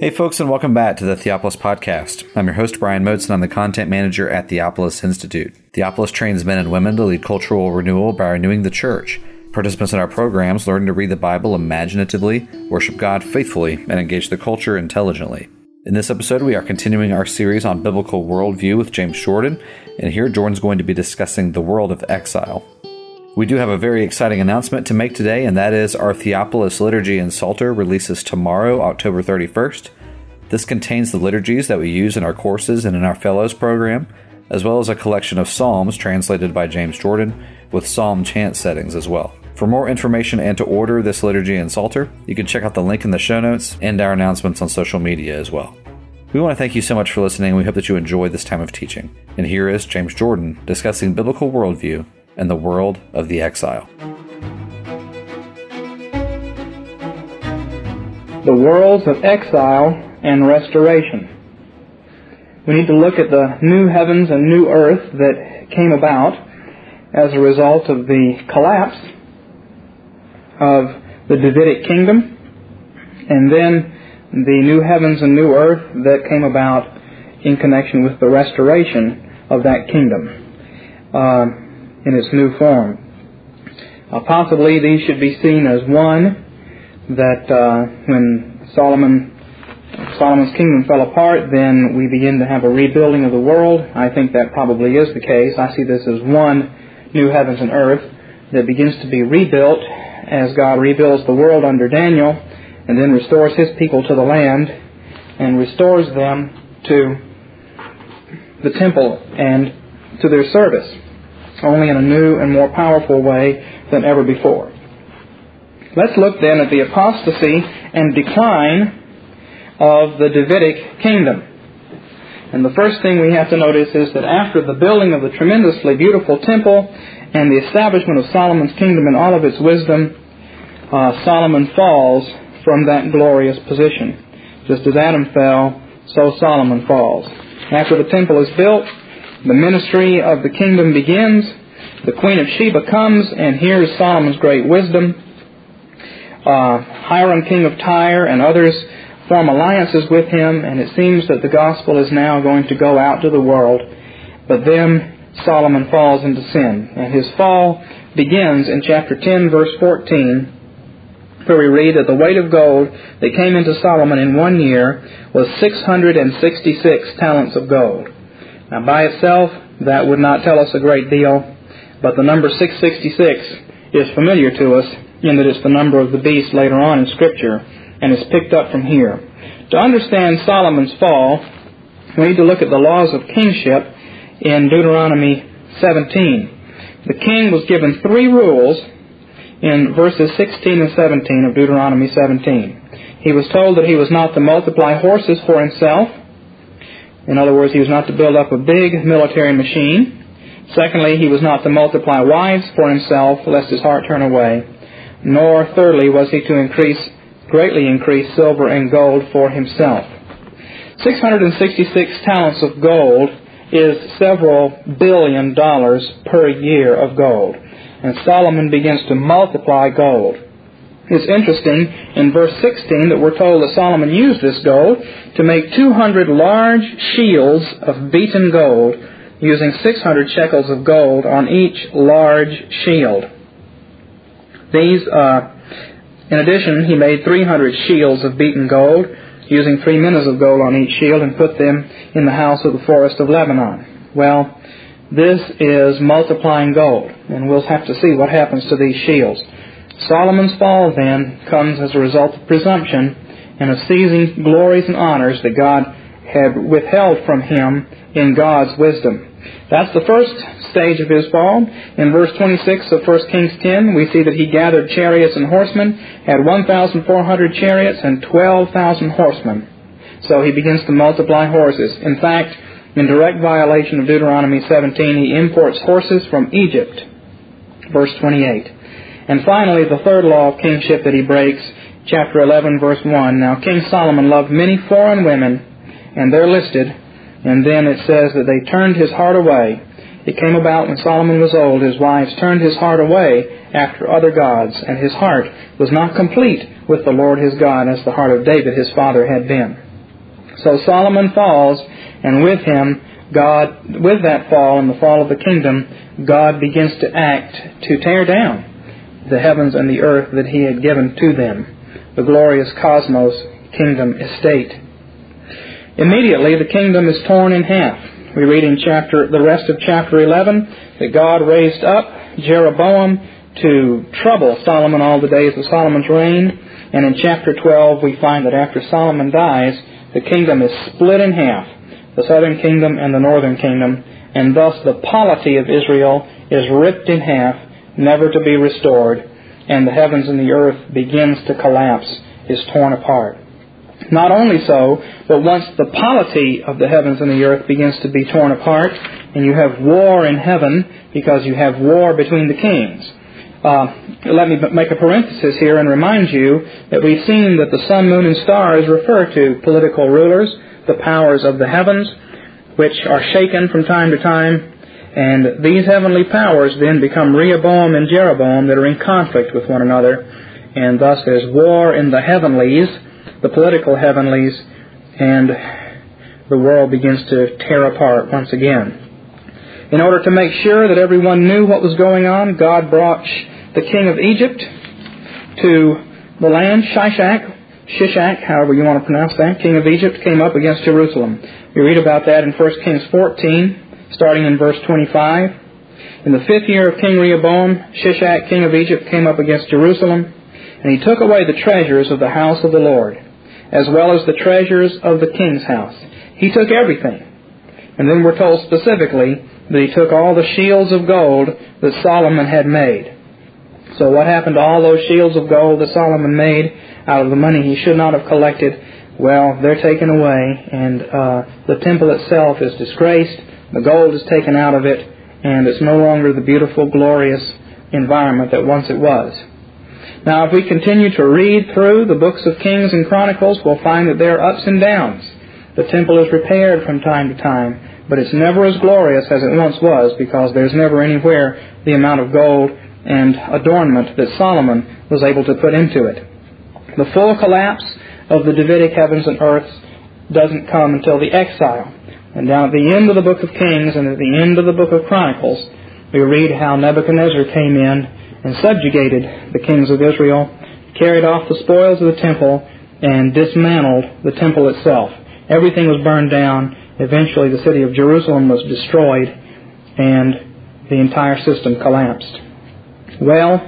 Hey, folks, and welcome back to the Theopolis Podcast. I'm your host, Brian Motes, and I'm the content manager at Theopolis Institute. Theopolis trains men and women to lead cultural renewal by renewing the church. Participants in our programs learn to read the Bible imaginatively, worship God faithfully, and engage the culture intelligently. In this episode, we are continuing our series on biblical worldview with James Jordan, and here Jordan's going to be discussing the world of exile. We do have a very exciting announcement to make today, and that is our Theopolis Liturgy and Psalter releases tomorrow, October 31st. This contains the liturgies that we use in our courses and in our Fellows program, as well as a collection of psalms translated by James Jordan with psalm chant settings as well. For more information and to order this liturgy and psalter, you can check out the link in the show notes and our announcements on social media as well. We want to thank you so much for listening. We hope that you enjoy this time of teaching. And here is James Jordan discussing biblical worldview and the world of the exile. The worlds of exile and restoration. We need to look at the new heavens and new earth that came about as a result of the collapse of the Davidic kingdom, and then the new heavens and new earth that came about in connection with the restoration of that kingdom. Uh, in its new form. Uh, possibly these should be seen as one that uh, when Solomon Solomon's kingdom fell apart, then we begin to have a rebuilding of the world. I think that probably is the case. I see this as one new heavens and earth that begins to be rebuilt as God rebuilds the world under Daniel and then restores his people to the land and restores them to the temple and to their service only in a new and more powerful way than ever before. Let's look then at the apostasy and decline of the Davidic kingdom. And the first thing we have to notice is that after the building of the tremendously beautiful temple and the establishment of Solomon's kingdom in all of its wisdom, uh, Solomon falls from that glorious position. Just as Adam fell, so Solomon falls. After the temple is built, the ministry of the kingdom begins. The Queen of Sheba comes and hears Solomon's great wisdom. Uh, Hiram, king of Tyre, and others form alliances with him, and it seems that the gospel is now going to go out to the world. But then Solomon falls into sin, and his fall begins in chapter 10, verse 14, where we read that the weight of gold that came into Solomon in one year was 666 talents of gold. Now, by itself, that would not tell us a great deal, but the number 666 is familiar to us in that it's the number of the beast later on in Scripture, and is picked up from here. To understand Solomon's fall, we need to look at the laws of kingship in Deuteronomy 17. The king was given three rules in verses 16 and 17 of Deuteronomy 17. He was told that he was not to multiply horses for himself, in other words, he was not to build up a big military machine. Secondly, he was not to multiply wives for himself, lest his heart turn away. Nor, thirdly, was he to increase, greatly increase silver and gold for himself. 666 talents of gold is several billion dollars per year of gold. And Solomon begins to multiply gold. It's interesting in verse 16 that we're told that Solomon used this gold to make 200 large shields of beaten gold, using 600 shekels of gold on each large shield. These, uh, in addition, he made 300 shields of beaten gold, using three minas of gold on each shield, and put them in the house of the forest of Lebanon. Well, this is multiplying gold, and we'll have to see what happens to these shields. Solomon's fall, then, comes as a result of presumption and of seizing glories and honors that God had withheld from him in God's wisdom. That's the first stage of his fall. In verse 26 of 1 Kings 10, we see that he gathered chariots and horsemen, had 1,400 chariots and 12,000 horsemen. So he begins to multiply horses. In fact, in direct violation of Deuteronomy 17, he imports horses from Egypt. Verse 28. And finally, the third law of kingship that he breaks, chapter 11, verse 1. Now, King Solomon loved many foreign women, and they're listed, and then it says that they turned his heart away. It came about when Solomon was old, his wives turned his heart away after other gods, and his heart was not complete with the Lord his God as the heart of David his father had been. So Solomon falls, and with him, God, with that fall and the fall of the kingdom, God begins to act to tear down the heavens and the earth that he had given to them, the glorious cosmos kingdom estate. Immediately, the kingdom is torn in half. We read in chapter, the rest of chapter 11 that God raised up Jeroboam to trouble Solomon all the days of Solomon's reign. And in chapter 12, we find that after Solomon dies, the kingdom is split in half the southern kingdom and the northern kingdom, and thus the polity of Israel is ripped in half, never to be restored, and the heavens and the earth begins to collapse, is torn apart. Not only so, but once the polity of the heavens and the earth begins to be torn apart, and you have war in heaven because you have war between the kings. Uh, let me make a parenthesis here and remind you that we've seen that the sun, moon, and stars refer to political rulers, the powers of the heavens, which are shaken from time to time. And these heavenly powers then become Rehoboam and Jeroboam that are in conflict with one another. And thus there's war in the heavenlies, the political heavenlies, and the world begins to tear apart once again. In order to make sure that everyone knew what was going on, God brought the king of Egypt to the land, Shishak, Shishak, however you want to pronounce that, king of Egypt, came up against Jerusalem. We read about that in 1 Kings 14, starting in verse 25. In the fifth year of King Rehoboam, Shishak, king of Egypt, came up against Jerusalem, and he took away the treasures of the house of the Lord, as well as the treasures of the king's house. He took everything. And then we're told specifically that he took all the shields of gold that Solomon had made. So what happened to all those shields of gold that Solomon made? out of the money he should not have collected, well, they're taken away, and uh, the temple itself is disgraced. The gold is taken out of it, and it's no longer the beautiful, glorious environment that once it was. Now, if we continue to read through the books of Kings and Chronicles, we'll find that there are ups and downs. The temple is repaired from time to time, but it's never as glorious as it once was because there's never anywhere the amount of gold and adornment that Solomon was able to put into it. The full collapse of the Davidic heavens and earths doesn't come until the exile. And down at the end of the book of Kings and at the end of the book of Chronicles, we read how Nebuchadnezzar came in and subjugated the kings of Israel, carried off the spoils of the temple, and dismantled the temple itself. Everything was burned down. Eventually, the city of Jerusalem was destroyed, and the entire system collapsed. Well,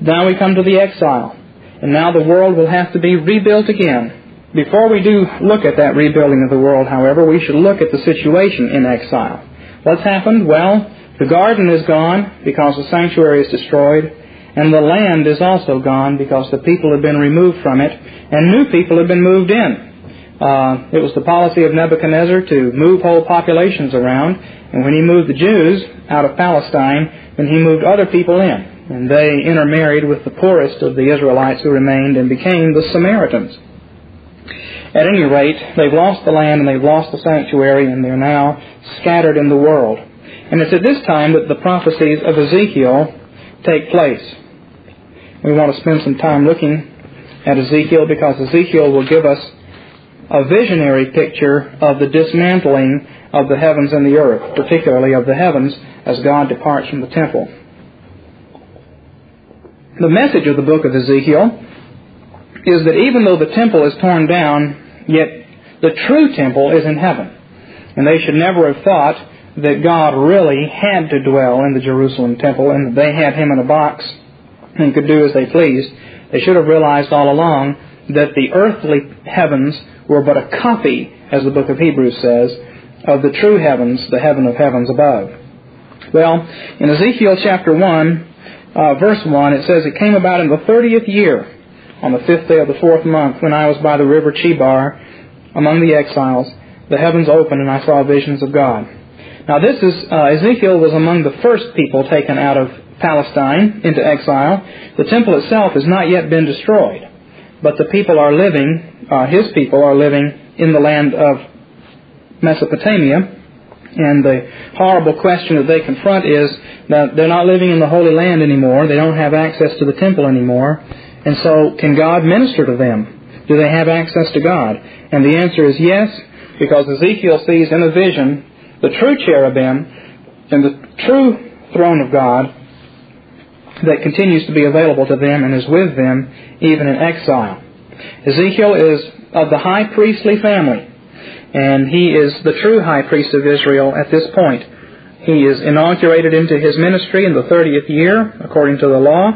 now we come to the exile. And now the world will have to be rebuilt again. Before we do look at that rebuilding of the world, however, we should look at the situation in exile. What's happened? Well, the garden is gone because the sanctuary is destroyed, and the land is also gone because the people have been removed from it, and new people have been moved in. Uh, it was the policy of Nebuchadnezzar to move whole populations around, and when he moved the Jews out of Palestine, then he moved other people in and they intermarried with the poorest of the Israelites who remained and became the Samaritans. At any rate, they've lost the land and they've lost the sanctuary and they're now scattered in the world. And it's at this time that the prophecies of Ezekiel take place. We want to spend some time looking at Ezekiel because Ezekiel will give us a visionary picture of the dismantling of the heavens and the earth, particularly of the heavens as God departs from the temple. The message of the book of Ezekiel is that even though the temple is torn down, yet the true temple is in heaven. And they should never have thought that God really had to dwell in the Jerusalem temple and that they had him in a box and could do as they pleased. They should have realized all along that the earthly heavens were but a copy, as the book of Hebrews says, of the true heavens, the heaven of heavens above. Well, in Ezekiel chapter 1, uh, verse 1, it says, It came about in the thirtieth year, on the fifth day of the fourth month, when I was by the river Chebar, among the exiles, the heavens opened, and I saw visions of God. Now, this is, uh, Ezekiel was among the first people taken out of Palestine into exile. The temple itself has not yet been destroyed, but the people are living, uh, his people are living in the land of Mesopotamia, and the horrible question that they confront is that they're not living in the Holy Land anymore. They don't have access to the temple anymore. And so, can God minister to them? Do they have access to God? And the answer is yes, because Ezekiel sees in a vision the true cherubim and the true throne of God that continues to be available to them and is with them even in exile. Ezekiel is of the high priestly family, and he is the true high priest of Israel at this point. He is inaugurated into his ministry in the 30th year, according to the law,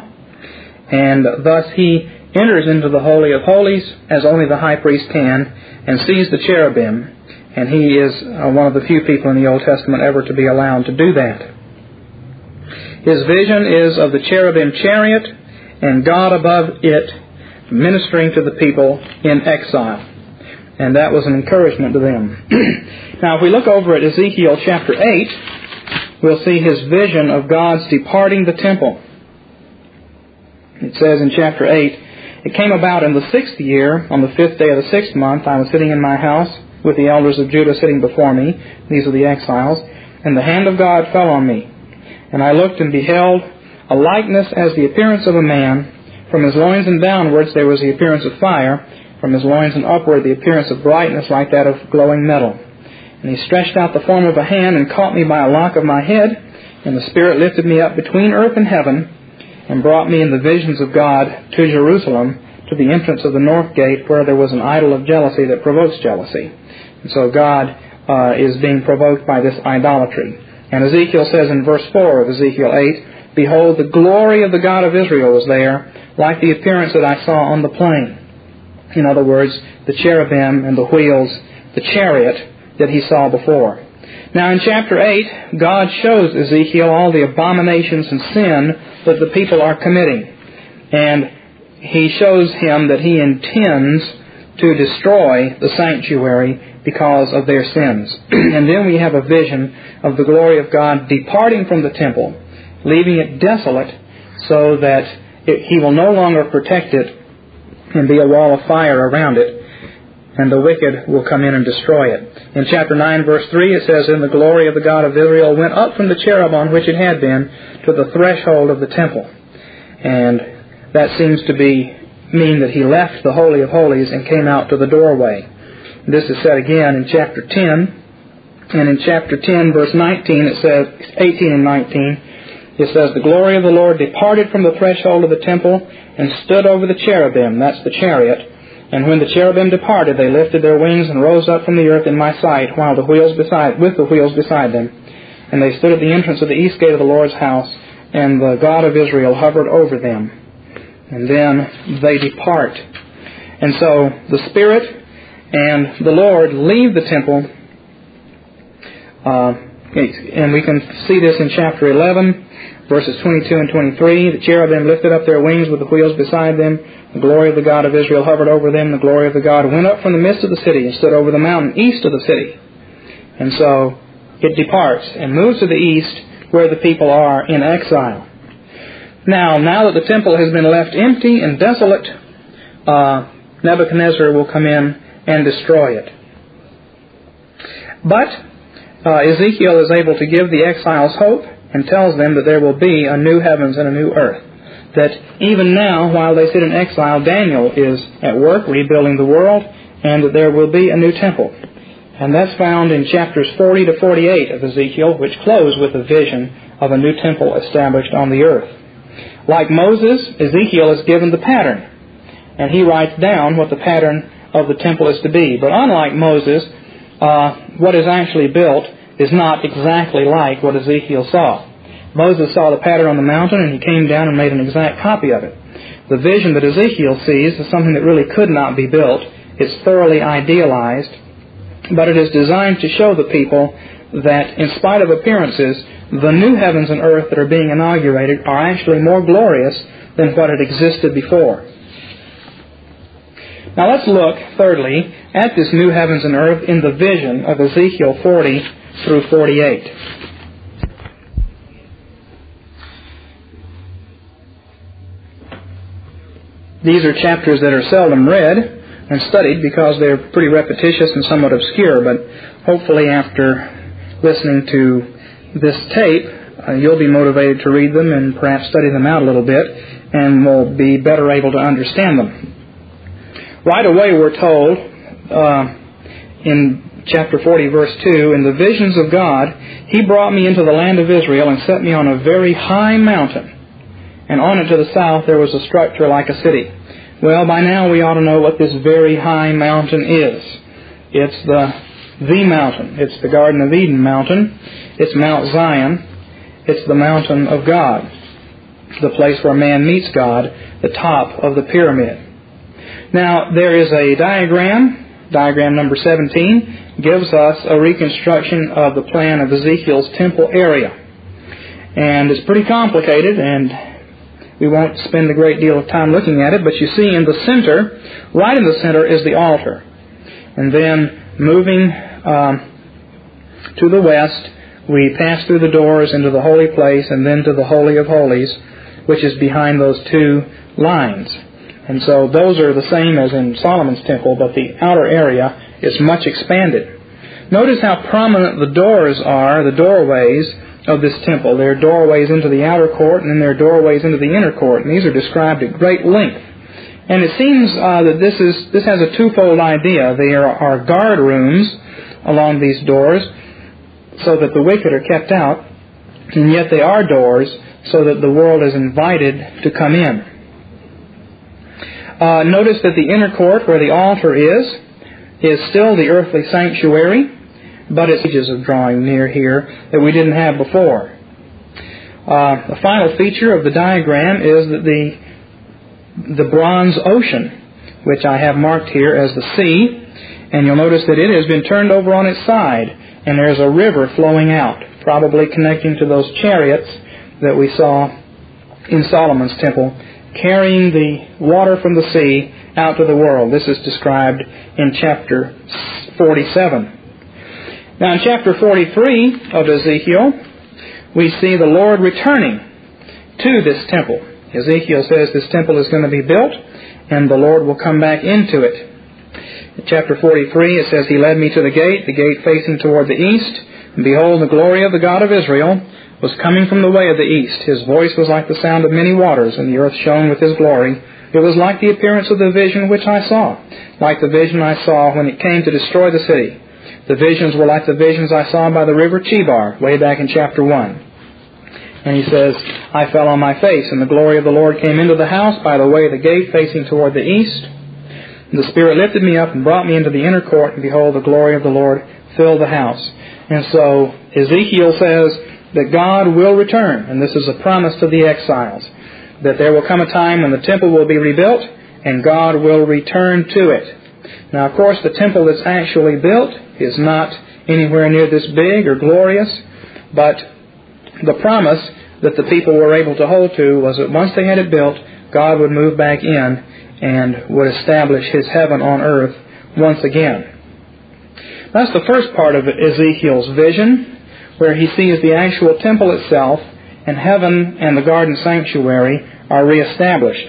and thus he enters into the Holy of Holies as only the high priest can and sees the cherubim, and he is uh, one of the few people in the Old Testament ever to be allowed to do that. His vision is of the cherubim chariot and God above it ministering to the people in exile. And that was an encouragement to them. now, if we look over at Ezekiel chapter 8, we'll see his vision of God's departing the temple. It says in chapter 8, It came about in the sixth year, on the fifth day of the sixth month, I was sitting in my house with the elders of Judah sitting before me. These are the exiles. And the hand of God fell on me. And I looked and beheld a likeness as the appearance of a man. From his loins and downwards there was the appearance of fire. From his loins and upward the appearance of brightness like that of glowing metal. And he stretched out the form of a hand and caught me by a lock of my head. And the Spirit lifted me up between earth and heaven and brought me in the visions of God to Jerusalem, to the entrance of the north gate, where there was an idol of jealousy that provokes jealousy. And so God uh, is being provoked by this idolatry. And Ezekiel says in verse 4 of Ezekiel 8, Behold, the glory of the God of Israel was there, like the appearance that I saw on the plain. In other words, the cherubim and the wheels, the chariot that he saw before. Now in chapter 8, God shows Ezekiel all the abominations and sin that the people are committing. And he shows him that he intends to destroy the sanctuary because of their sins. and then we have a vision of the glory of God departing from the temple, leaving it desolate, so that it, He will no longer protect it and be a wall of fire around it, and the wicked will come in and destroy it. In chapter 9, verse 3, it says, And the glory of the God of Israel went up from the cherub on which it had been to the threshold of the temple. And that seems to be mean that he left the Holy of Holies and came out to the doorway. This is said again in chapter 10. And in chapter 10, verse 19, it says, 18 and 19, it says, The glory of the Lord departed from the threshold of the temple and stood over the cherubim, that's the chariot. And when the cherubim departed, they lifted their wings and rose up from the earth in my sight, while the wheels beside, with the wheels beside them. And they stood at the entrance of the east gate of the Lord's house, and the God of Israel hovered over them. And then they depart. And so the Spirit and the Lord leave the temple. Uh, and we can see this in chapter 11, verses 22 and 23. The cherubim lifted up their wings with the wheels beside them. The glory of the God of Israel hovered over them. The glory of the God went up from the midst of the city and stood over the mountain east of the city. And so it departs and moves to the east where the people are in exile. Now, now that the temple has been left empty and desolate, uh, Nebuchadnezzar will come in and destroy it. But uh, Ezekiel is able to give the exiles hope and tells them that there will be a new heavens and a new earth. That even now, while they sit in exile, Daniel is at work rebuilding the world, and that there will be a new temple. And that's found in chapters 40 to 48 of Ezekiel, which close with a vision of a new temple established on the earth. Like Moses, Ezekiel is given the pattern, and he writes down what the pattern of the temple is to be. But unlike Moses, uh, what is actually built is not exactly like what Ezekiel saw. Moses saw the pattern on the mountain and he came down and made an exact copy of it. The vision that Ezekiel sees is something that really could not be built. It's thoroughly idealized, but it is designed to show the people that in spite of appearances, the new heavens and earth that are being inaugurated are actually more glorious than what had existed before. Now let's look, thirdly, at this new heavens and earth in the vision of Ezekiel 40 through 48. These are chapters that are seldom read and studied because they're pretty repetitious and somewhat obscure, but hopefully after listening to this tape, uh, you'll be motivated to read them and perhaps study them out a little bit and will be better able to understand them. Right away we're told uh, in chapter 40, verse 2, in the visions of God, He brought me into the land of Israel and set me on a very high mountain. And on it to the south there was a structure like a city. Well, by now we ought to know what this very high mountain is. It's the the mountain. It's the Garden of Eden mountain. It's Mount Zion. It's the mountain of God. The place where man meets God, the top of the pyramid. Now, there is a diagram, diagram number 17, gives us a reconstruction of the plan of Ezekiel's temple area. And it's pretty complicated, and we won't spend a great deal of time looking at it, but you see in the center, right in the center, is the altar. And then moving um, to the west, we pass through the doors into the holy place and then to the Holy of Holies, which is behind those two lines. And so those are the same as in Solomon's temple, but the outer area is much expanded. Notice how prominent the doors are, the doorways of this temple. There are doorways into the outer court, and then there are doorways into the inner court, and these are described at great length. And it seems uh, that this is this has a twofold idea. There are guard rooms along these doors, so that the wicked are kept out, and yet they are doors, so that the world is invited to come in. Uh, notice that the inner court, where the altar is, is still the earthly sanctuary, but it's ages of drawing near here that we didn't have before. Uh, the final feature of the diagram is that the the bronze ocean, which I have marked here as the sea, and you'll notice that it has been turned over on its side, and there's a river flowing out, probably connecting to those chariots that we saw in Solomon's temple, carrying the water from the sea out to the world. This is described in chapter 47. Now, in chapter 43 of Ezekiel, we see the Lord returning to this temple. Ezekiel says this temple is going to be built and the Lord will come back into it. In chapter 43 it says, He led me to the gate, the gate facing toward the east, and behold, the glory of the God of Israel was coming from the way of the east. His voice was like the sound of many waters, and the earth shone with his glory. It was like the appearance of the vision which I saw, like the vision I saw when it came to destroy the city. The visions were like the visions I saw by the river Chebar, way back in chapter 1. And he says, I fell on my face, and the glory of the Lord came into the house by the way of the gate facing toward the east. And the Spirit lifted me up and brought me into the inner court, and behold, the glory of the Lord filled the house. And so Ezekiel says that God will return, and this is a promise to the exiles, that there will come a time when the temple will be rebuilt, and God will return to it. Now, of course, the temple that's actually built is not anywhere near this big or glorious, but the promise that the people were able to hold to was that once they had it built, God would move back in and would establish His heaven on earth once again. That's the first part of Ezekiel's vision, where he sees the actual temple itself and heaven and the garden sanctuary are reestablished.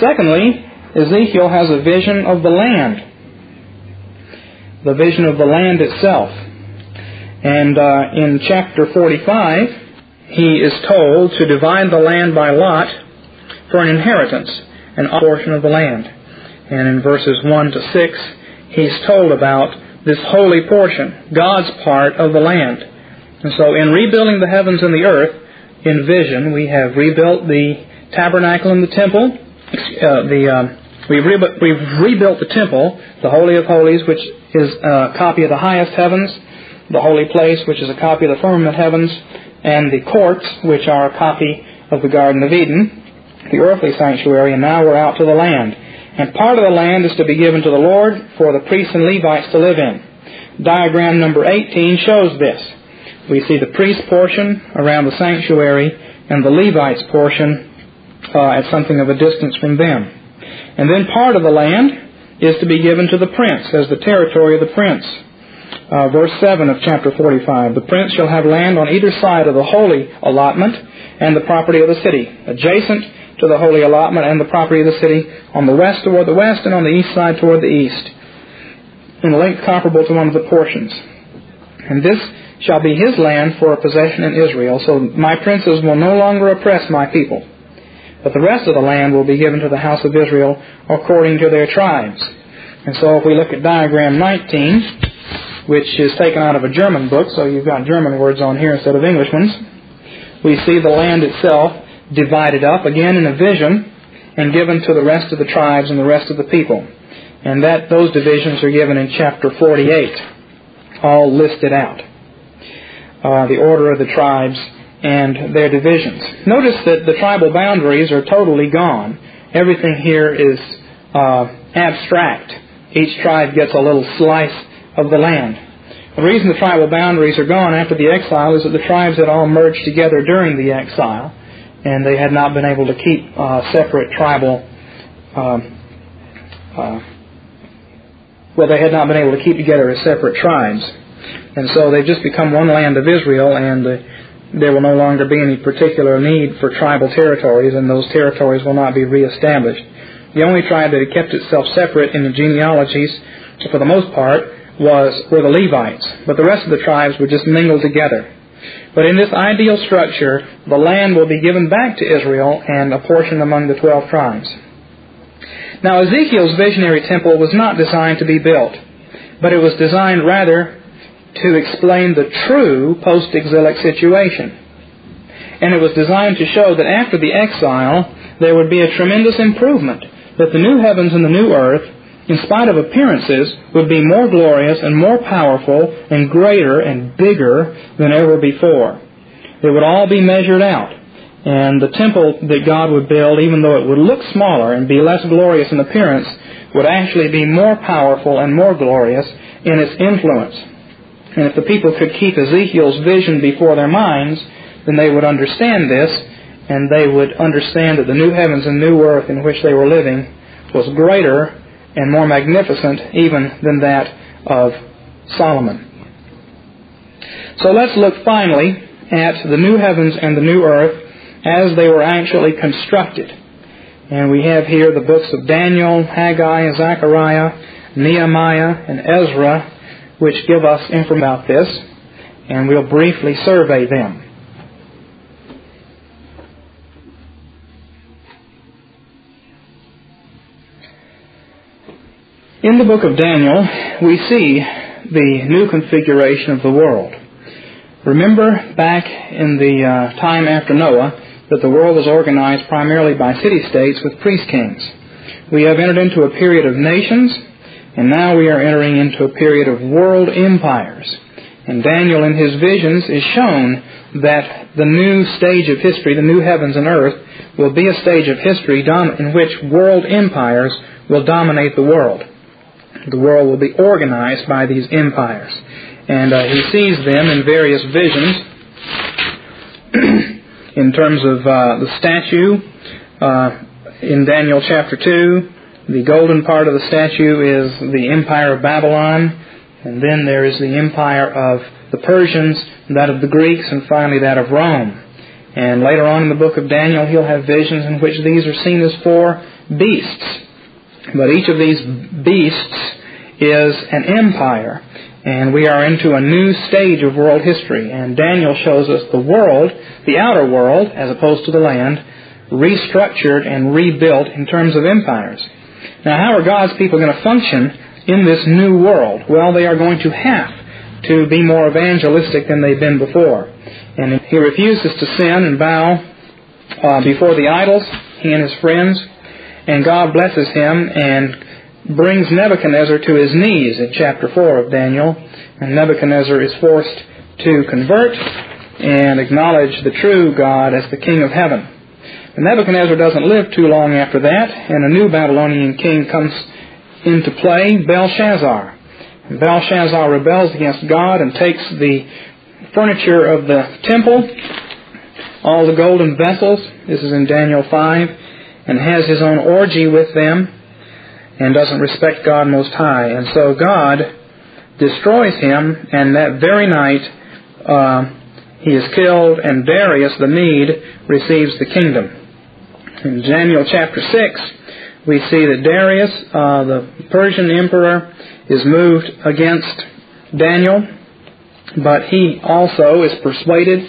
Secondly, Ezekiel has a vision of the land, the vision of the land itself. And uh, in chapter 45, he is told to divide the land by lot for an inheritance, an portion of the land. And in verses 1 to 6, he's told about this holy portion, God's part of the land. And so in rebuilding the heavens and the earth, in vision, we have rebuilt the tabernacle and the temple. Uh, the um, we've, we've rebuilt the temple, the Holy of Holies, which is a copy of the highest heavens, the holy place, which is a copy of the firmament heavens, and the courts, which are a copy of the Garden of Eden, the earthly sanctuary, and now we're out to the land. And part of the land is to be given to the Lord for the priests and Levites to live in. Diagram number 18 shows this. We see the priest portion around the sanctuary and the Levites portion uh, at something of a distance from them. And then part of the land is to be given to the prince as the territory of the prince uh, verse 7 of chapter 45. The prince shall have land on either side of the holy allotment and the property of the city, adjacent to the holy allotment and the property of the city, on the west toward the west and on the east side toward the east, in length comparable to one of the portions. And this shall be his land for a possession in Israel, so my princes will no longer oppress my people. but the rest of the land will be given to the house of Israel according to their tribes. And so if we look at diagram 19, which is taken out of a German book, so you've got German words on here instead of English ones, we see the land itself divided up again in a vision and given to the rest of the tribes and the rest of the people. And that those divisions are given in chapter 48, all listed out. Uh, the order of the tribes and their divisions. Notice that the tribal boundaries are totally gone. Everything here is uh, abstract. Each tribe gets a little slice of the land. The reason the tribal boundaries are gone after the exile is that the tribes had all merged together during the exile, and they had not been able to keep uh, separate tribal. Um, uh, well, they had not been able to keep together as separate tribes, and so they've just become one land of Israel, and uh, there will no longer be any particular need for tribal territories, and those territories will not be reestablished. The only tribe that had kept itself separate in the genealogies, for the most part, was were the Levites, but the rest of the tribes were just mingled together. But in this ideal structure, the land will be given back to Israel and apportioned among the twelve tribes. Now, Ezekiel's visionary temple was not designed to be built, but it was designed rather to explain the true post exilic situation. And it was designed to show that after the exile, there would be a tremendous improvement, that the new heavens and the new earth in spite of appearances, would be more glorious and more powerful and greater and bigger than ever before. It would all be measured out. And the temple that God would build, even though it would look smaller and be less glorious in appearance, would actually be more powerful and more glorious in its influence. And if the people could keep Ezekiel's vision before their minds, then they would understand this, and they would understand that the new heavens and new earth in which they were living was greater and more magnificent even than that of Solomon. So let's look finally at the new heavens and the new earth as they were actually constructed. And we have here the books of Daniel, Haggai, Zechariah, Nehemiah, and Ezra, which give us information about this, and we'll briefly survey them. In the book of Daniel, we see the new configuration of the world. Remember back in the uh, time after Noah that the world was organized primarily by city states with priest kings. We have entered into a period of nations, and now we are entering into a period of world empires. And Daniel, in his visions, is shown that the new stage of history, the new heavens and earth, will be a stage of history in which world empires will dominate the world. The world will be organized by these empires. And uh, he sees them in various visions in terms of uh, the statue uh, in Daniel chapter 2. The golden part of the statue is the empire of Babylon, and then there is the empire of the Persians, that of the Greeks, and finally that of Rome. And later on in the book of Daniel, he'll have visions in which these are seen as four beasts but each of these beasts is an empire, and we are into a new stage of world history. And Daniel shows us the world, the outer world, as opposed to the land, restructured and rebuilt in terms of empires. Now, how are God's people going to function in this new world? Well, they are going to have to be more evangelistic than they've been before. And he refuses to sin and bow uh, before the idols, he and his friends and God blesses him and brings Nebuchadnezzar to his knees in chapter 4 of Daniel. And Nebuchadnezzar is forced to convert and acknowledge the true God as the King of heaven. But Nebuchadnezzar doesn't live too long after that, and a new Babylonian king comes into play, Belshazzar. And Belshazzar rebels against God and takes the furniture of the temple, all the golden vessels, this is in Daniel 5, and has his own orgy with them and doesn't respect God Most High. And so God destroys him, and that very night uh, he is killed, and Darius the Mede receives the kingdom. In Daniel chapter 6, we see that Darius, uh, the Persian emperor, is moved against Daniel, but he also is persuaded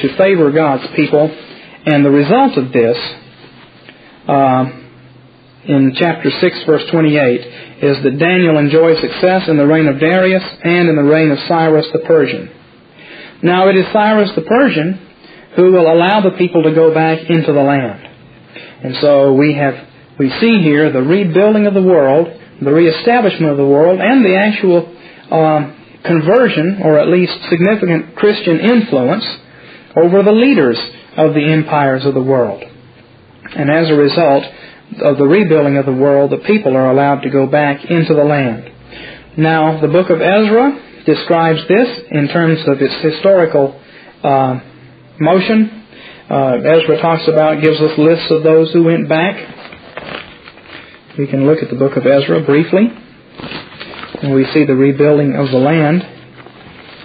to favor God's people, and the result of this uh, in chapter 6, verse 28, is that Daniel enjoys success in the reign of Darius and in the reign of Cyrus the Persian. Now it is Cyrus the Persian who will allow the people to go back into the land. And so we have we see here the rebuilding of the world, the reestablishment of the world, and the actual um, conversion, or at least significant Christian influence, over the leaders of the empires of the world. And as a result of the rebuilding of the world, the people are allowed to go back into the land. Now, the book of Ezra describes this in terms of its historical uh, motion. Uh, Ezra talks about, gives us lists of those who went back. We can look at the book of Ezra briefly. And we see the rebuilding of the land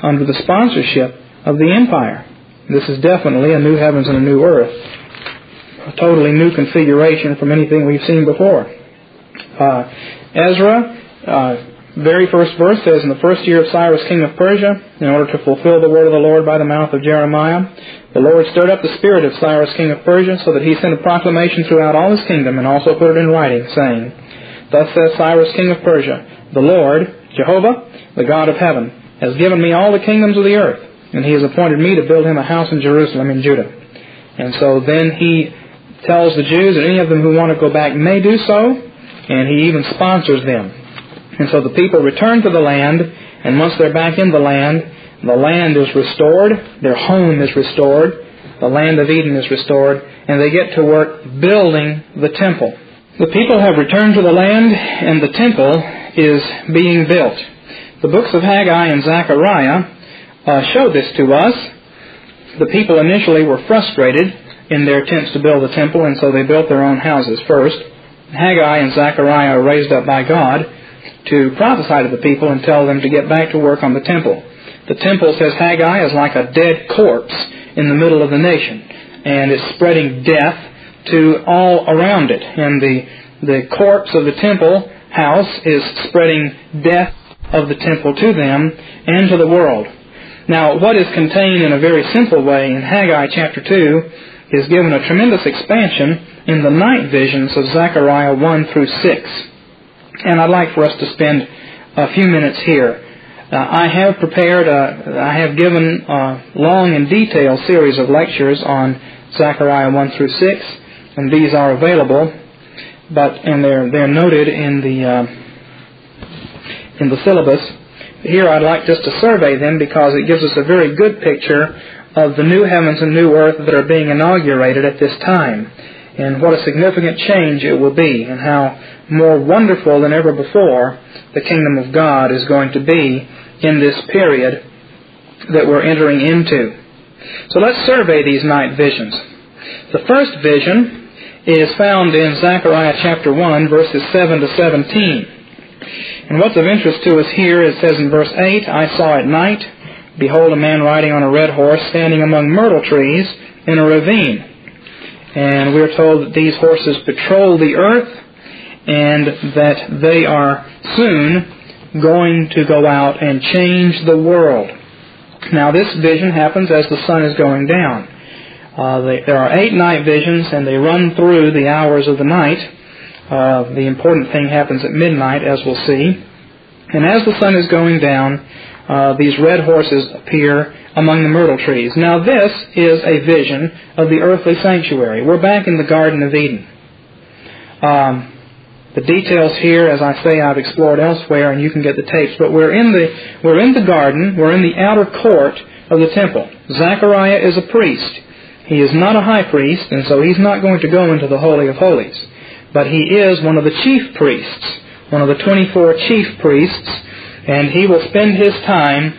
under the sponsorship of the empire. This is definitely a new heavens and a new earth. A totally new configuration from anything we've seen before. Uh, Ezra, uh, very first verse says, In the first year of Cyrus king of Persia, in order to fulfill the word of the Lord by the mouth of Jeremiah, the Lord stirred up the spirit of Cyrus king of Persia, so that he sent a proclamation throughout all his kingdom, and also put it in writing, saying, Thus says Cyrus king of Persia, The Lord, Jehovah, the God of heaven, has given me all the kingdoms of the earth, and he has appointed me to build him a house in Jerusalem in Judah. And so then he tells the Jews that any of them who want to go back may do so, and he even sponsors them. And so the people return to the land, and once they're back in the land, the land is restored, their home is restored, the land of Eden is restored, and they get to work building the temple. The people have returned to the land, and the temple is being built. The books of Haggai and Zechariah uh, show this to us. The people initially were frustrated in their attempts to build the temple, and so they built their own houses first. Haggai and Zechariah are raised up by God to prophesy to the people and tell them to get back to work on the temple. The temple, says Haggai, is like a dead corpse in the middle of the nation, and it's spreading death to all around it. And the, the corpse of the temple house is spreading death of the temple to them and to the world. Now, what is contained in a very simple way in Haggai chapter 2 is given a tremendous expansion in the night visions of Zechariah 1 through 6. And I'd like for us to spend a few minutes here. Uh, I have prepared, a, I have given a long and detailed series of lectures on Zechariah 1 through 6, and these are available, but and they're they're noted in the uh, in the syllabus. Here I'd like just to survey them because it gives us a very good picture of the new heavens and new earth that are being inaugurated at this time, and what a significant change it will be, and how more wonderful than ever before the kingdom of God is going to be in this period that we're entering into. So let's survey these night visions. The first vision is found in Zechariah chapter 1, verses 7 to 17. And what's of interest to us here, it says in verse 8, I saw at night, behold, a man riding on a red horse, standing among myrtle trees in a ravine. And we're told that these horses patrol the earth and that they are soon going to go out and change the world. Now, this vision happens as the sun is going down. Uh, they, there are eight night visions, and they run through the hours of the night. Uh, the important thing happens at midnight, as we'll see. And as the sun is going down, uh, these red horses appear among the myrtle trees. Now, this is a vision of the earthly sanctuary. We're back in the Garden of Eden. Um, the details here, as I say, I've explored elsewhere, and you can get the tapes. But we're in the we're in the garden. We're in the outer court of the temple. Zechariah is a priest. He is not a high priest, and so he's not going to go into the holy of holies. But he is one of the chief priests, one of the 24 chief priests, and he will spend his time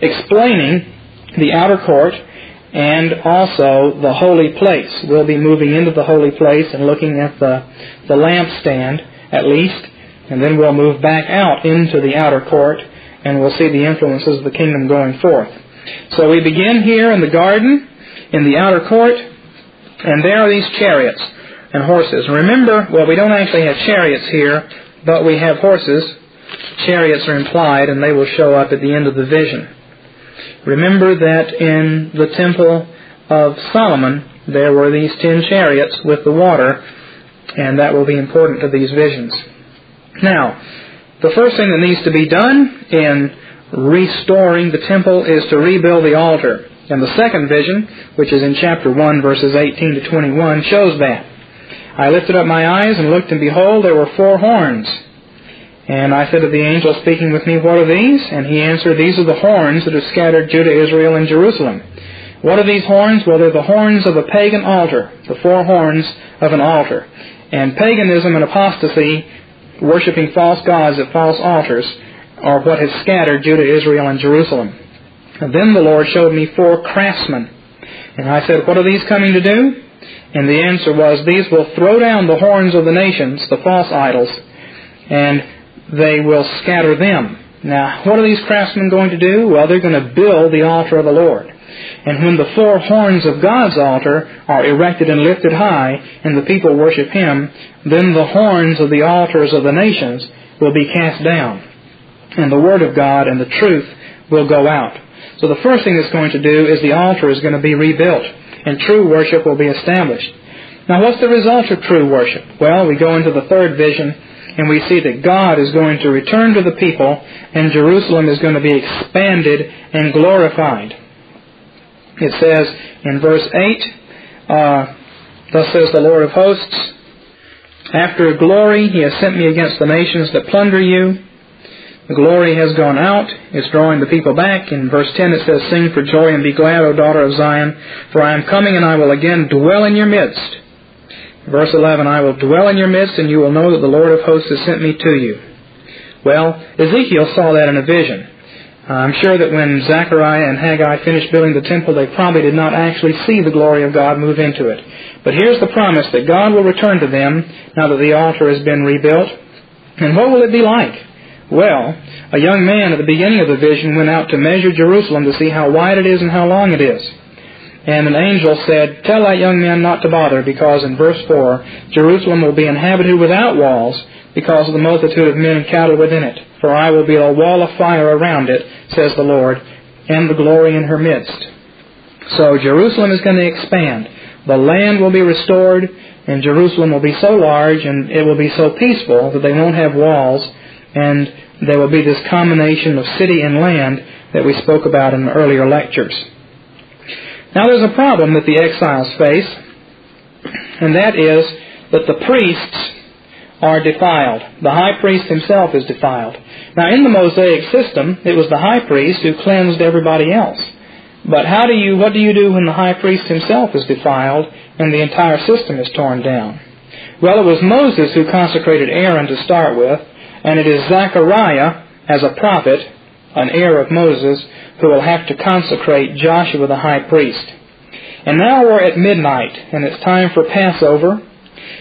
explaining the outer court and also the holy place. We'll be moving into the holy place and looking at the, the lampstand at least, and then we'll move back out into the outer court and we'll see the influences of the kingdom going forth. So we begin here in the garden, in the outer court, and there are these chariots and horses. Remember, well, we don't actually have chariots here, but we have horses. Chariots are implied, and they will show up at the end of the vision. Remember that in the temple of Solomon, there were these ten chariots with the water, and that will be important to these visions. Now, the first thing that needs to be done in restoring the temple is to rebuild the altar. And the second vision, which is in chapter 1, verses 18 to 21, shows that. I lifted up my eyes and looked, and behold, there were four horns. And I said to the angel speaking with me, What are these? And he answered, These are the horns that have scattered Judah, Israel, and Jerusalem. What are these horns? Well, they're the horns of a pagan altar, the four horns of an altar. And paganism and apostasy, worshiping false gods at false altars, are what has scattered Judah, Israel, and Jerusalem. And then the Lord showed me four craftsmen. And I said, What are these coming to do? And the answer was, These will throw down the horns of the nations, the false idols, and they will scatter them. Now, what are these craftsmen going to do? Well, they're going to build the altar of the Lord. And when the four horns of God's altar are erected and lifted high, and the people worship Him, then the horns of the altars of the nations will be cast down. And the Word of God and the truth will go out. So the first thing it's going to do is the altar is going to be rebuilt, and true worship will be established. Now, what's the result of true worship? Well, we go into the third vision, and we see that God is going to return to the people, and Jerusalem is going to be expanded and glorified. It says in verse 8, uh, Thus says the Lord of hosts, After glory he has sent me against the nations that plunder you, the glory has gone out. It's drawing the people back. In verse 10 it says, Sing for joy and be glad, O daughter of Zion, for I am coming and I will again dwell in your midst. Verse 11, I will dwell in your midst and you will know that the Lord of hosts has sent me to you. Well, Ezekiel saw that in a vision. Uh, I'm sure that when Zechariah and Haggai finished building the temple, they probably did not actually see the glory of God move into it. But here's the promise that God will return to them now that the altar has been rebuilt. And what will it be like? Well, a young man at the beginning of the vision went out to measure Jerusalem to see how wide it is and how long it is. And an angel said, Tell that young man not to bother, because in verse 4, Jerusalem will be inhabited without walls, because of the multitude of men and cattle within it. For I will be a wall of fire around it, says the Lord, and the glory in her midst. So Jerusalem is going to expand. The land will be restored, and Jerusalem will be so large and it will be so peaceful that they won't have walls, and there will be this combination of city and land that we spoke about in the earlier lectures. Now there's a problem that the exiles face, and that is that the priests are defiled. The high priest himself is defiled. Now in the Mosaic system, it was the high priest who cleansed everybody else. But how do you, what do you do when the high priest himself is defiled and the entire system is torn down? Well, it was Moses who consecrated Aaron to start with, and it is Zechariah, as a prophet, an heir of Moses, who will have to consecrate Joshua the high priest. And now we're at midnight, and it's time for Passover,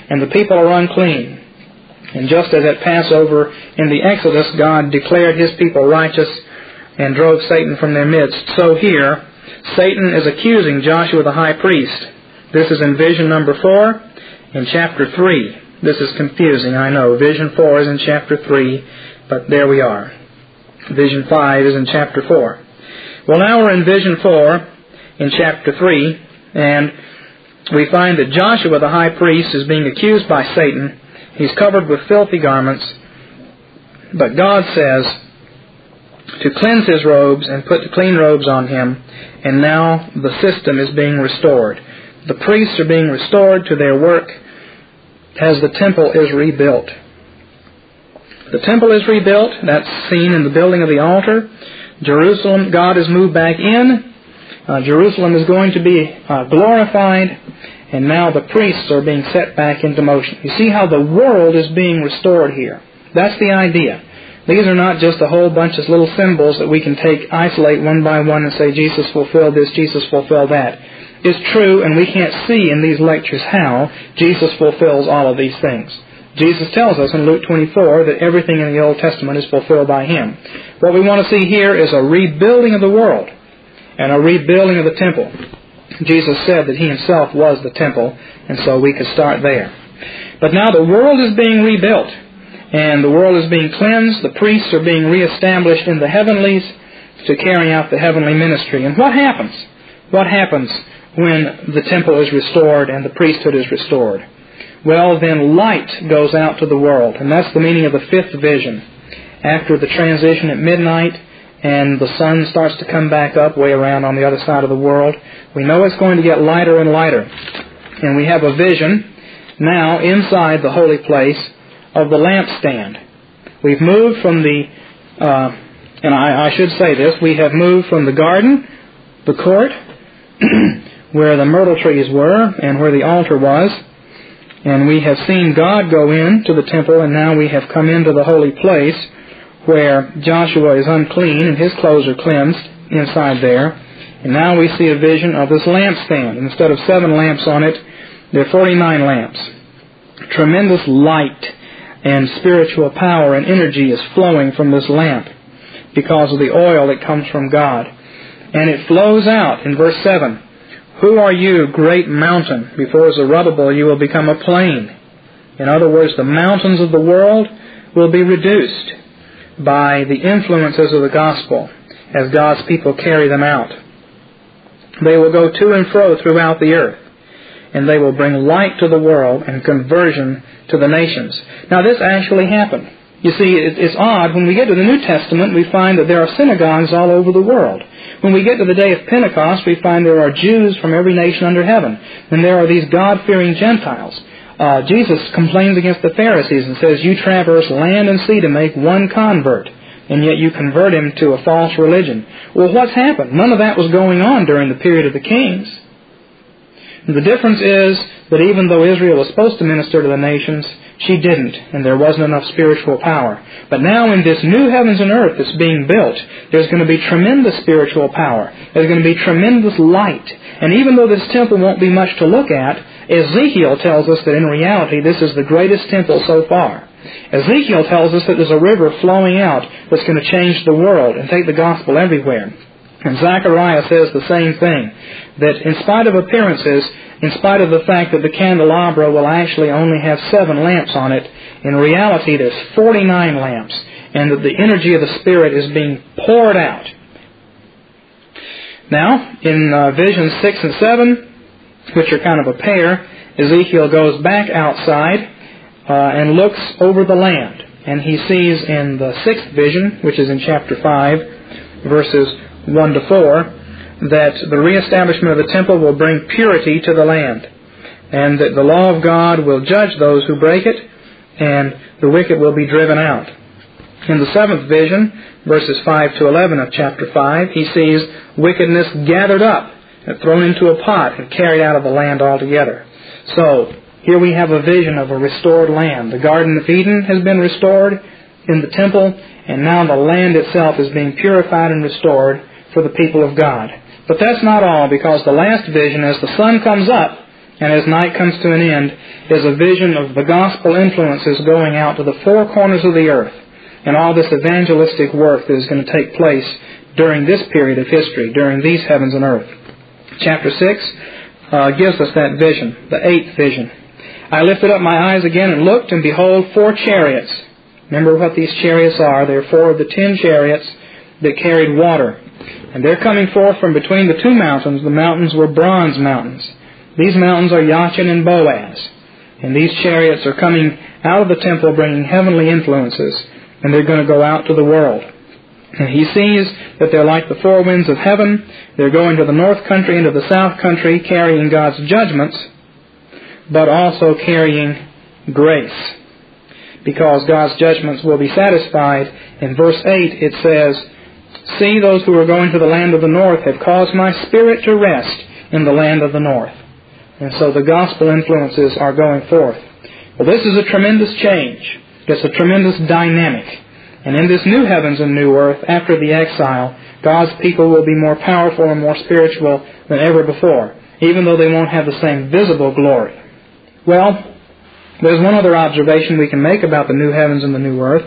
and the people are unclean. And just as at Passover in the Exodus, God declared his people righteous and drove Satan from their midst, so here, Satan is accusing Joshua the high priest. This is in vision number 4 in chapter 3. This is confusing, I know. Vision 4 is in chapter 3, but there we are. Vision 5 is in chapter 4. Well, now we're in Vision 4 in chapter 3, and we find that Joshua the high priest is being accused by Satan. He's covered with filthy garments, but God says to cleanse his robes and put clean robes on him, and now the system is being restored. The priests are being restored to their work as the temple is rebuilt. The temple is rebuilt. That's seen in the building of the altar. Jerusalem, God has moved back in. Uh, Jerusalem is going to be uh, glorified. And now the priests are being set back into motion. You see how the world is being restored here. That's the idea. These are not just a whole bunch of little symbols that we can take, isolate one by one and say, Jesus fulfilled this, Jesus fulfilled that. It's true, and we can't see in these lectures how Jesus fulfills all of these things. Jesus tells us in Luke 24 that everything in the Old Testament is fulfilled by Him. What we want to see here is a rebuilding of the world and a rebuilding of the temple. Jesus said that He Himself was the temple, and so we could start there. But now the world is being rebuilt, and the world is being cleansed. The priests are being reestablished in the heavenlies to carry out the heavenly ministry. And what happens? What happens when the temple is restored and the priesthood is restored? Well, then light goes out to the world, and that's the meaning of the fifth vision. After the transition at midnight and the sun starts to come back up way around on the other side of the world, we know it's going to get lighter and lighter. And we have a vision now inside the holy place of the lampstand. We've moved from the, uh, and I, I should say this, we have moved from the garden, the court, where the myrtle trees were and where the altar was, and we have seen God go into the temple, and now we have come into the holy place where Joshua is unclean and his clothes are cleansed inside there. And now we see a vision of this lampstand. Instead of seven lamps on it, there are 49 lamps. Tremendous light and spiritual power and energy is flowing from this lamp because of the oil that comes from God. And it flows out in verse 7. Who are you, great mountain? Before Zerubbabel you will become a plain. In other words, the mountains of the world will be reduced by the influences of the gospel as God's people carry them out. They will go to and fro throughout the earth, and they will bring light to the world and conversion to the nations. Now, this actually happened. You see, it's odd. When we get to the New Testament, we find that there are synagogues all over the world. When we get to the day of Pentecost, we find there are Jews from every nation under heaven. And there are these God fearing Gentiles. Uh, Jesus complains against the Pharisees and says, You traverse land and sea to make one convert, and yet you convert him to a false religion. Well, what's happened? None of that was going on during the period of the kings. The difference is that even though Israel was supposed to minister to the nations, she didn't, and there wasn't enough spiritual power. But now in this new heavens and earth that's being built, there's going to be tremendous spiritual power. There's going to be tremendous light. And even though this temple won't be much to look at, Ezekiel tells us that in reality this is the greatest temple so far. Ezekiel tells us that there's a river flowing out that's going to change the world and take the gospel everywhere. And Zechariah says the same thing, that in spite of appearances, in spite of the fact that the candelabra will actually only have seven lamps on it, in reality there's 49 lamps, and that the energy of the Spirit is being poured out. Now, in uh, visions 6 and 7, which are kind of a pair, Ezekiel goes back outside uh, and looks over the land. And he sees in the sixth vision, which is in chapter 5, verses 1 to 4, that the reestablishment of the temple will bring purity to the land, and that the law of God will judge those who break it, and the wicked will be driven out. In the seventh vision, verses 5 to 11 of chapter 5, he sees wickedness gathered up, and thrown into a pot, and carried out of the land altogether. So, here we have a vision of a restored land. The Garden of Eden has been restored in the temple, and now the land itself is being purified and restored for the people of God. But that's not all, because the last vision, as the sun comes up and as night comes to an end, is a vision of the gospel influences going out to the four corners of the earth and all this evangelistic work that is going to take place during this period of history, during these heavens and earth. Chapter 6 uh, gives us that vision, the eighth vision. I lifted up my eyes again and looked, and behold, four chariots. Remember what these chariots are. They're four of the ten chariots that carried water. And they're coming forth from between the two mountains. The mountains were bronze mountains. These mountains are Yachin and Boaz. And these chariots are coming out of the temple bringing heavenly influences. And they're going to go out to the world. And he sees that they're like the four winds of heaven. They're going to the north country and to the south country carrying God's judgments, but also carrying grace. Because God's judgments will be satisfied. In verse 8 it says, See, those who are going to the land of the north have caused my spirit to rest in the land of the north. And so the gospel influences are going forth. Well, this is a tremendous change. It's a tremendous dynamic. And in this new heavens and new earth, after the exile, God's people will be more powerful and more spiritual than ever before, even though they won't have the same visible glory. Well, there's one other observation we can make about the new heavens and the new earth.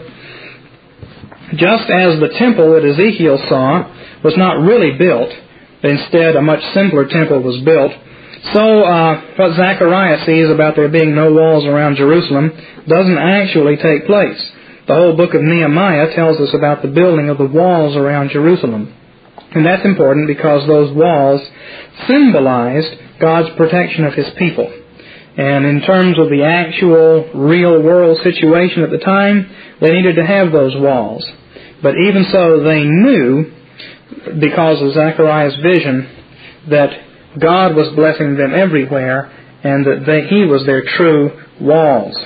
Just as the temple that Ezekiel saw was not really built, but instead a much simpler temple was built, so uh, what Zechariah sees about there being no walls around Jerusalem doesn't actually take place. The whole book of Nehemiah tells us about the building of the walls around Jerusalem. And that's important because those walls symbolized God's protection of His people. And in terms of the actual real world situation at the time, they needed to have those walls. But even so, they knew, because of Zechariah's vision, that God was blessing them everywhere and that they, He was their true walls.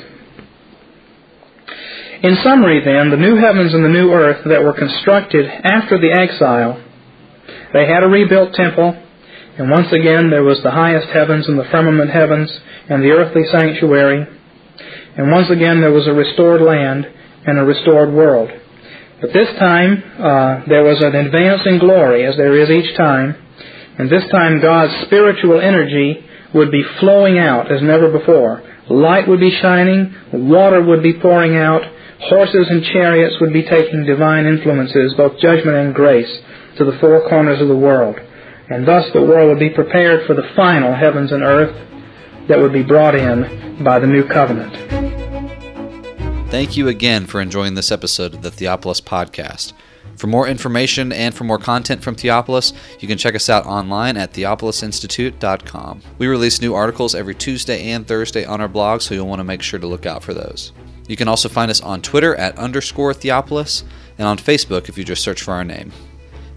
In summary, then, the new heavens and the new earth that were constructed after the exile, they had a rebuilt temple, and once again there was the highest heavens and the firmament heavens and the earthly sanctuary, and once again there was a restored land and a restored world. But this time uh, there was an advance in glory, as there is each time, and this time God's spiritual energy would be flowing out as never before. Light would be shining, water would be pouring out, horses and chariots would be taking divine influences, both judgment and grace, to the four corners of the world. And thus the world would be prepared for the final heavens and earth that would be brought in by the new covenant. Thank you again for enjoying this episode of the Theopolis Podcast. For more information and for more content from Theopolis, you can check us out online at theopolisinstitute.com. We release new articles every Tuesday and Thursday on our blog, so you'll want to make sure to look out for those. You can also find us on Twitter at underscore Theopolis and on Facebook if you just search for our name.